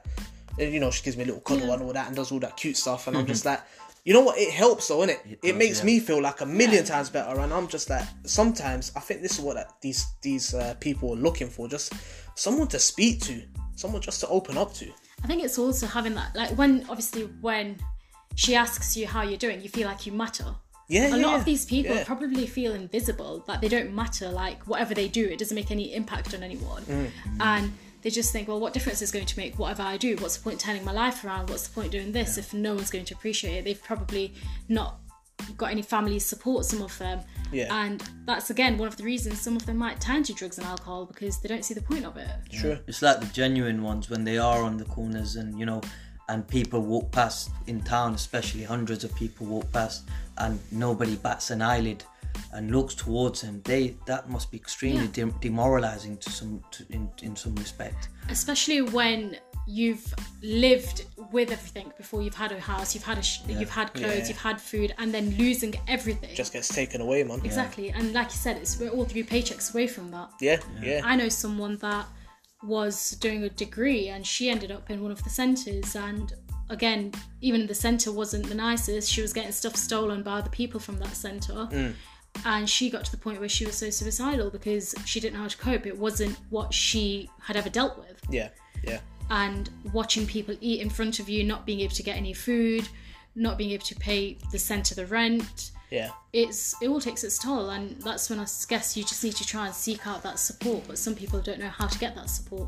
and, you know, she gives me a little cuddle and all that and does all that cute stuff. And I'm just like, you know what? It helps though, innit? It, does, makes yeah. me feel like a million times better. And I'm just like, sometimes I think this is what that these these uh, people are looking for: just someone to speak to, someone just to open up to. I think it's also having that, like, when obviously when she asks you how you're doing, you feel like you matter. Yeah, a yeah, lot yeah. of these people Yeah. probably feel invisible that they don't matter like whatever they do it doesn't make any impact on anyone Mm. and they just think well what difference is going to make whatever i do what's the point turning my life around what's the point doing this if no one's going to appreciate it they've probably not got any family support some of them Yeah. and that's again one of the reasons some of them might turn to drugs and alcohol because they don't see the point of it True. It's like the genuine ones when they are on the corners and you know, and people walk past in town, especially hundreds of people walk past, and nobody bats an eyelid and looks towards them. They that must be extremely Yeah. dem- demoralizing to some to, in in some respect. especially when you've lived with everything before you've had a house you've had a sh- you've had clothes Yeah. you've had food and then losing everything Just gets taken away, man. Exactly, and like you said, it's we're all three paychecks away from that. Yeah, yeah. I know someone that was doing a degree and she ended up in one of the centres and again, even the centre wasn't the nicest. She was getting stuff stolen by other people from that centre. Mm. And she got to the point where she was so suicidal because she didn't know how to cope. It wasn't what she had ever dealt with. Yeah, yeah. And watching people eat in front of you, not being able to get any food, not being able to pay the centre the rent, Yeah. it's it all takes its toll and that's when I guess you just need to try and seek out that support but some people don't know how to get that support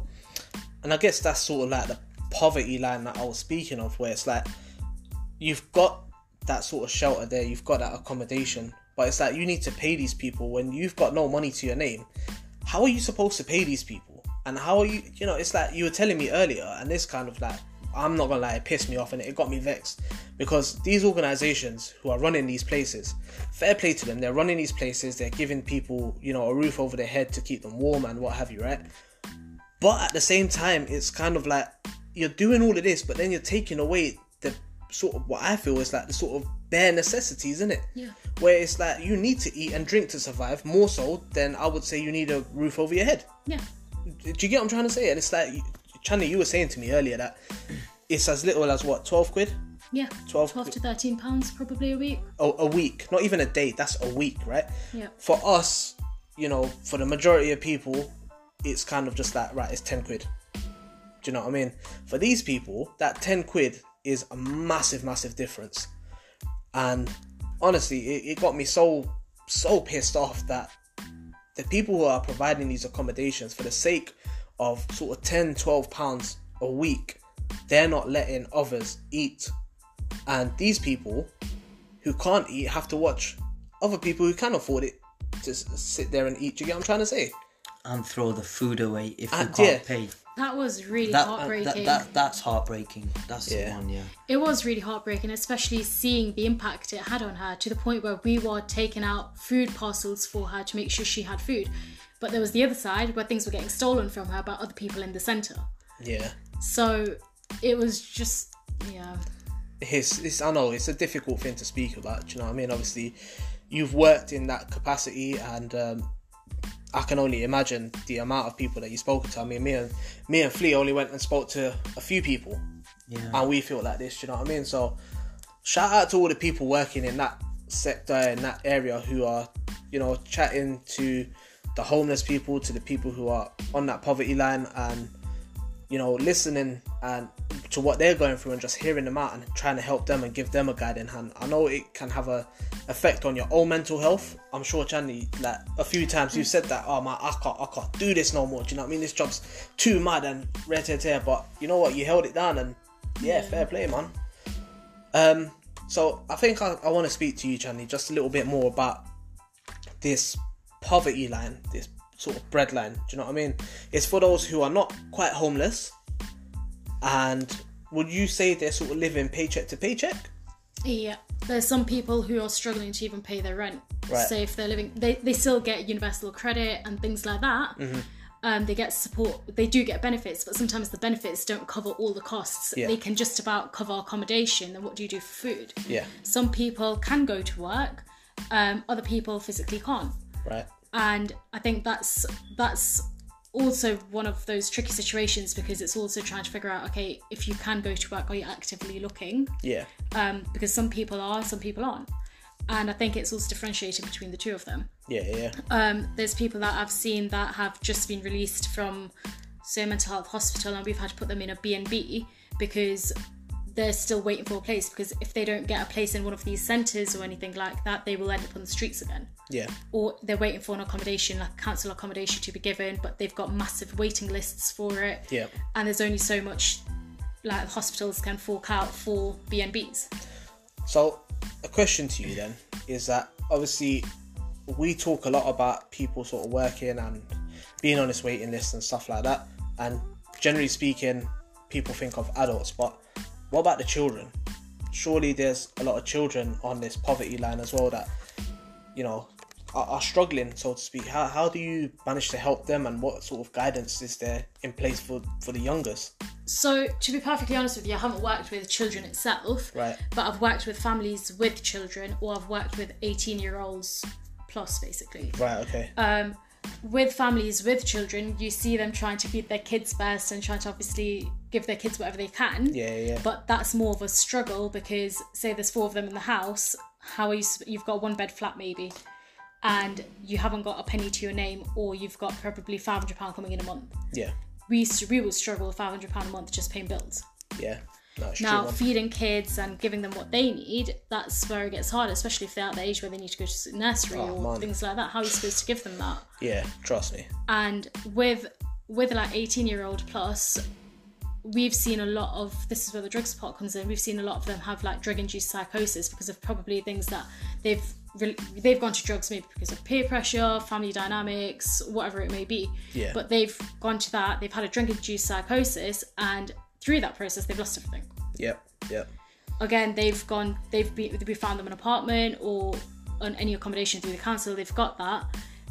And I guess that's sort of like the poverty line that I was speaking of, where it's like you've got that sort of shelter there, you've got that accommodation, but it's like you need to pay these people when you've got no money to your name. How are you supposed to pay these people? And how are you, you know, it's like you were telling me earlier, and this kind of like, I'm not gonna lie, it pissed me off and it got me vexed because these organizations who are running these places, fair play to them, they're running these places, they're giving people, you know, a roof over their head to keep them warm and what have you, right? But at the same time, it's kind of like you're doing all of this, but then you're taking away the sort of what I feel is like the sort of bare necessities, isn't it? Yeah. Where it's like you need to eat and drink to survive more so than I would say you need a roof over your head. yeah Do you get what I'm trying to say? And it's like, Chandni, you were saying to me earlier that it's as little as what, 12 quid? yeah 12 12 to 13 pounds probably a week a, a week, not even a day. That's a week, right? Yeah. For us, you know, for the majority of people, it's kind of just that, right, it's ten quid. Do you know what I mean? For these people, that ten quid is a massive, massive difference. And honestly, it, it got me so so pissed off that the people who are providing these accommodations for the sake of sort of 10 12 pounds a week they're not letting others eat and these people who can't eat have to watch other people who can afford it to sit there and eat. Do you get what I'm trying to say? and throw the food away if you And, can't yeah. pay. That was really That, uh, heartbreaking. that, that that's heartbreaking. That's Yeah. the one, yeah. It was really heartbreaking, especially seeing the impact it had on her to the point where we were taking out food parcels for her to make sure she had food. But there was the other side where things were getting stolen from her by other people in the centre. Yeah. So it was just, yeah. it's, it's I know it's a difficult thing to speak about. do You know what I mean? Obviously, you've worked in that capacity, and um, I can only imagine the amount of people that you spoke to. I mean, me and me and Flea only went and spoke to a few people, Yeah. and we feel like this. do You know what I mean? So, shout out to all the people working in that sector in that area who are, you know, chatting to the homeless people, to the people who are on that poverty line, and you know, listening and to what they're going through and just hearing them out and trying to help them and give them a guiding hand. I know it can have a effect on your own mental health. I'm sure Chandni, like a few times you've said that, oh my I can't I can't do this no more. Do you know what I mean? This job's too mad and red tear but you know what, you held it down and yeah, fair play, man. Um so I think I, I want to speak to you, Chandni, just a little bit more about this poverty line, this sort of bread line. Do you know what I mean? It's for those who are not quite homeless, and would you say they're sort of living paycheck to paycheck? Yeah, there's some people who are struggling to even pay their rent. Right. So if they're living, they, they still get universal credit and things like that. Mm-hmm. Um, they get support. They do get benefits, but sometimes the benefits don't cover all the costs. Yeah. They can just about cover accommodation. And what do you do for food? Yeah. Some people can go to work. Um, other people physically can't. Right. And I think that's that's also one of those tricky situations because it's also trying to figure out okay if you can go to work are you actively looking Yeah. um, because some people are some people aren't and I think it's also differentiating between the two of them Yeah. Yeah. um, there's people that I've seen that have just been released from say a mental health hospital and we've had to put them in a B&B because they're still waiting for a place because if they don't get a place in one of these centres or anything like that they will end up on the streets again Yeah. or they're waiting for an accommodation, like council accommodation to be given, but they've got massive waiting lists for it. Yeah. And there's only so much like hospitals can fork out for B&Bs. So, a question to you then is that obviously we talk a lot about people sort of working and being on this waiting list and stuff like that, and generally speaking, people think of adults, but what about the children? Surely there's a lot of children on this poverty line as well that you know are, are struggling, so to speak. How, how do you manage to help them, and what sort of guidance is there in place for for the youngest? So, to be perfectly honest with you, I haven't worked with children itself, Right. but I've worked with families with children, or I've worked with 18 year olds plus, basically. Right. Okay. um, with families with children, you see them trying to feed their kids best and trying to obviously give their kids whatever they can. Yeah, yeah. But that's more of a struggle because, say, there's four of them in the house. How are you? You've got one bed flat maybe, and you haven't got a penny to your name, or you've got probably five hundred pound coming in a month. yeah. We used to, we would struggle with five hundred pound a month just paying bills. Yeah. No, Now, true. feeding kids and giving them what they need, that's where it gets harder, especially if they're at the age where they need to go to nursery Oh, or man. things like that. How are you supposed to give them that? Yeah. Trust me. and with with like 18 year old plus we've seen a lot of this is where the drugs part comes in we've seen a lot of them have like drug induced psychosis because of probably things that they've re- they've gone to drugs maybe because of peer pressure family dynamics whatever it may be Yeah. but they've gone to that they've had a drug induced psychosis and through that process they've lost everything Yep. Yep. again they've gone they've been we found them an apartment or on any accommodation through the council they've got that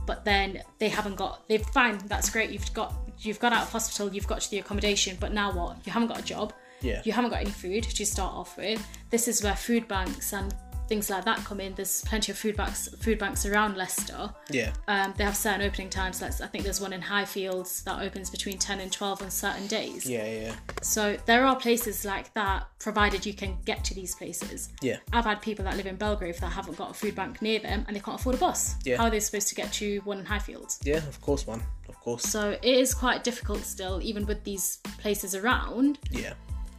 but then they haven't got they've fine that's great you've got you've got out of hospital you've got to the accommodation but now what? You haven't got a job. Yeah. you haven't got any food to start off with. This is where food banks and things like that come in there's plenty of food banks food banks around leicester Yeah. um, they have certain opening times like i think there's one in highfields that opens between 10 and 12 on certain days Yeah. Yeah. so there are places like that, provided you can get to these places. Yeah. I've had people that live in Belgrave that haven't got a food bank near them and they can't afford a bus. Yeah. How are they supposed to get to one in Highfields? Yeah. Of course, man. Of course. So it is quite difficult still, even with these places around, Yeah.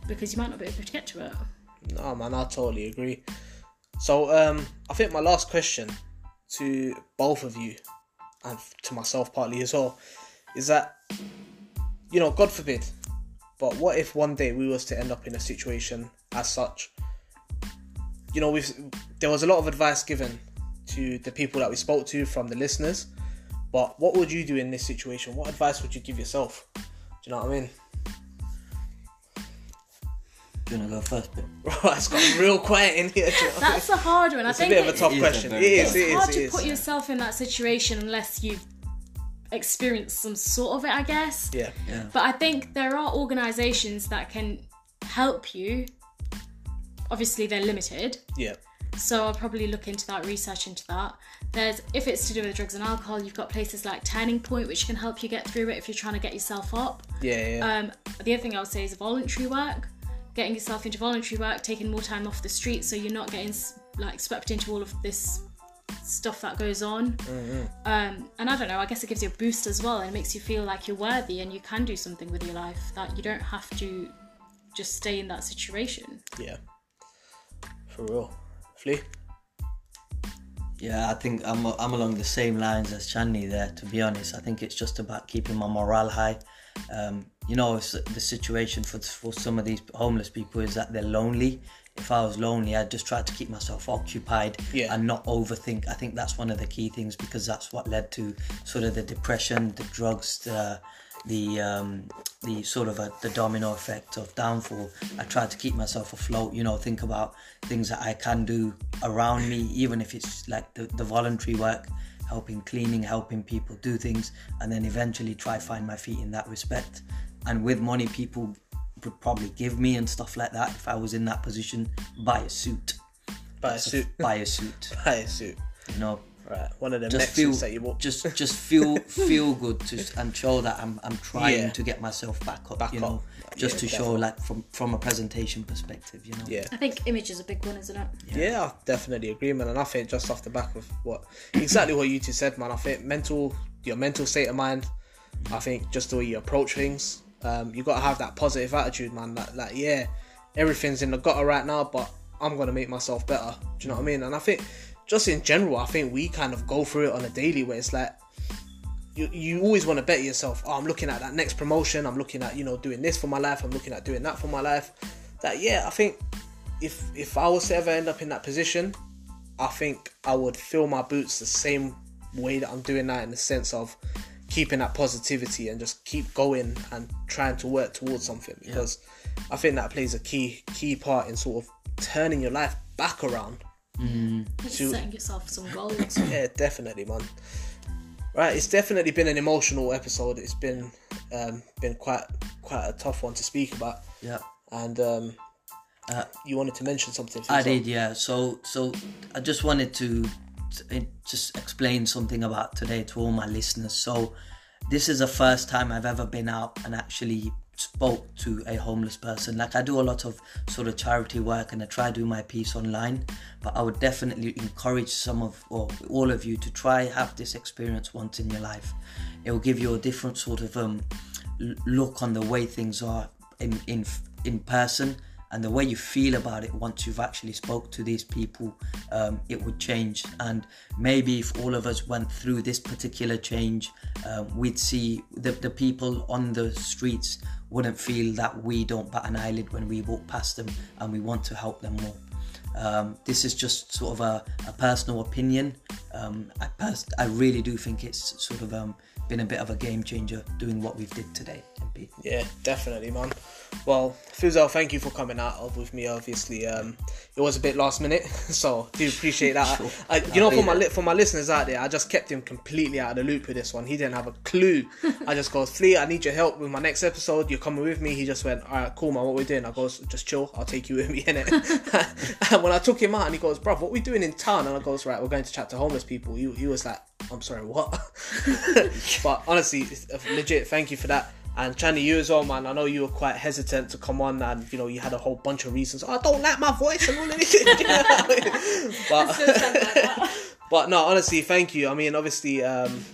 because you might not be able to get to it. No, man. I totally agree. So, um, I think my last question to both of you and to myself partly as well is that you know, God forbid, but what if one day we was to end up in a situation as such? you know, we've there was a lot of advice given to the people that we spoke to from the listeners. But what would you do in this situation? What advice would you give yourself? Do you know what I mean? Do you wanna go first, Ben? Right, it's got real quiet in here. do you know what I mean? That's a hard one. I think It's a bit of a tough is question. It very is. it's It hard is. to put yourself in that situation unless you've experienced some sort of it, I guess. Yeah. Yeah. But I think there are organisations that can help you. Obviously, they're limited, Yeah. so I'll probably look into that, research into that. There's if it's to do with drugs and alcohol, you've got places like Turning Point, which can help you get through it if you're trying to get yourself up. Yeah. Yeah. Um, the other thing I would say is voluntary work, getting yourself into voluntary work, taking more time off the street, so you're not getting like swept into all of this stuff that goes on. Um, and I don't know, I guess it gives you a boost as well, and it makes you feel like you're worthy and you can do something with your life. That you don't have to just stay in that situation. yeah. For real. Flea. Yeah, I think I'm I'm along the same lines as Chandni there. To be honest, I think it's just about keeping my morale high. Um, you know, the situation for for some of these homeless people is that they're lonely. If I was lonely, I'd just try to keep myself occupied Yeah. and not overthink. I think that's one of the key things because that's what led to sort of the depression, the drugs, the the um, the sort of a, the domino effect of downfall. I try to keep myself afloat. You know, think about things that I can do around me, even if it's like the, the voluntary work, helping cleaning, helping people do things, and then eventually try find my feet in that respect. And with money, people would probably give me and stuff like that. If I was in that position, buy a suit. Buy a suit. Buy a suit. Buy a suit. You know, Right. One of them just next feel suits that you bought. just just feel feel good to and show that I'm I'm trying Yeah. to get myself back up. Back you know, up. just Yeah, to show like from from a presentation perspective. You know. Yeah. I think image is a big one, isn't it? Yeah, I definitely agree, man. And I think just off the back of what exactly what you two said, man. I think mental, your mental state of mind. I think just the way you approach things, um, you got to have that positive attitude, man. That, like, yeah, everything's in the gutter right now, but I'm gonna make myself better. Do you know what I mean? And I think, just in general, I think we kind of go through it on a daily where it's like. You, you always want to better yourself. Oh, I'm looking at that next promotion. I'm looking at you know doing this for my life. I'm looking at doing that for my life. That yeah, I think if if I was to ever end up in that position, I think I would fill my boots the same way that I'm doing that in the sense of keeping that positivity and just keep going and trying to work towards something because I think that plays a key key part in sort of turning your life back around. Just To- setting yourself some goals. Yeah, definitely, man. Right, it's definitely been an emotional episode. It's been um, been quite quite a tough one to speak about, Yeah. and um, Uh, you wanted to mention something. I did, yeah. So, so I just wanted to t- just explain something about today to all my listeners. So, this is the first time I've ever been out and actually spoke to a homeless person. Like I do a lot of sort of charity work and I try to do my piece online, but I would definitely encourage some of or all of you to try have this experience once in your life. It will give you a different sort of um, look on the way things are in in in person and the way you feel about it once you've actually spoke to these people um, it would change. And maybe if all of us went through this particular change um, we'd see the, the people on the streets wouldn't feel that we don't bat an eyelid when we walk past them and we want to help them more. Um, this is just sort of a, a personal opinion. Um, I, pers- I really do think it's sort of um, been a bit of a game changer doing what we've did today MP. Yeah, definitely, man. Well, Fuzail, thank you for coming out with me. Obviously, um, it was a bit last minute, so do appreciate that. Sure. I, you know, for my li- for my listeners out there, I just kept him completely out of the loop with this one. He didn't have a clue. I just goes, Flea, I need your help with my next episode. You're coming with me. He just went, all right, cool, man. What we doing? I goes, just chill. I'll take you with me in it. and when I took him out, and he goes, bro, what we doing in town? And I goes, right, we're going to chat to homeless people. He, he was like, I'm sorry, what? but honestly, legit, thank you for that. And Chandni, you as well, man. I know you were quite hesitant to come on, and you know you had a whole bunch of reasons. "Oh, I don't like my voice and all of this. You know what I mean? but, but no, honestly, thank you. I mean, obviously, um,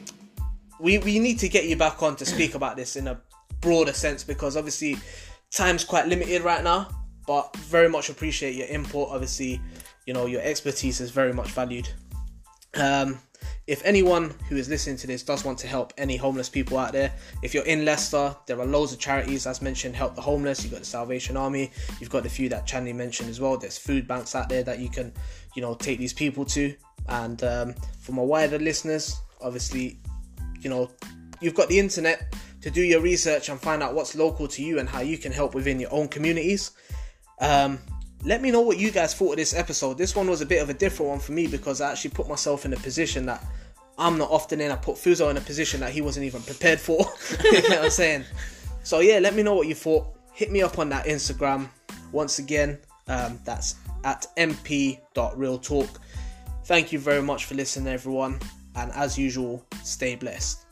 we we need to get you back on to speak about this in a broader sense because obviously time's quite limited right now. But very much appreciate your input. Obviously, you know your expertise is very much valued. Um, if anyone who is listening to this does want to help any homeless people out there, if you're in Leicester, there are loads of charities, as mentioned, help the homeless. You've got the Salvation Army, you've got the few that Chandni mentioned as well. There's food banks out there that you can, you know, take these people to. And um, for my wider listeners, obviously, you know, you've got the internet to do your research and find out what's local to you and how you can help within your own communities. Um, let me know what you guys thought of this episode. This one was a bit of a different one for me because I actually put myself in a position that I'm not often in. I put Fuzail in a position that he wasn't even prepared for. you know what I'm saying? So yeah, let me know what you thought. Hit me up on that Instagram. Once again, um, that's at mp.realtalk. Thank you very much for listening, everyone. And as usual, stay blessed.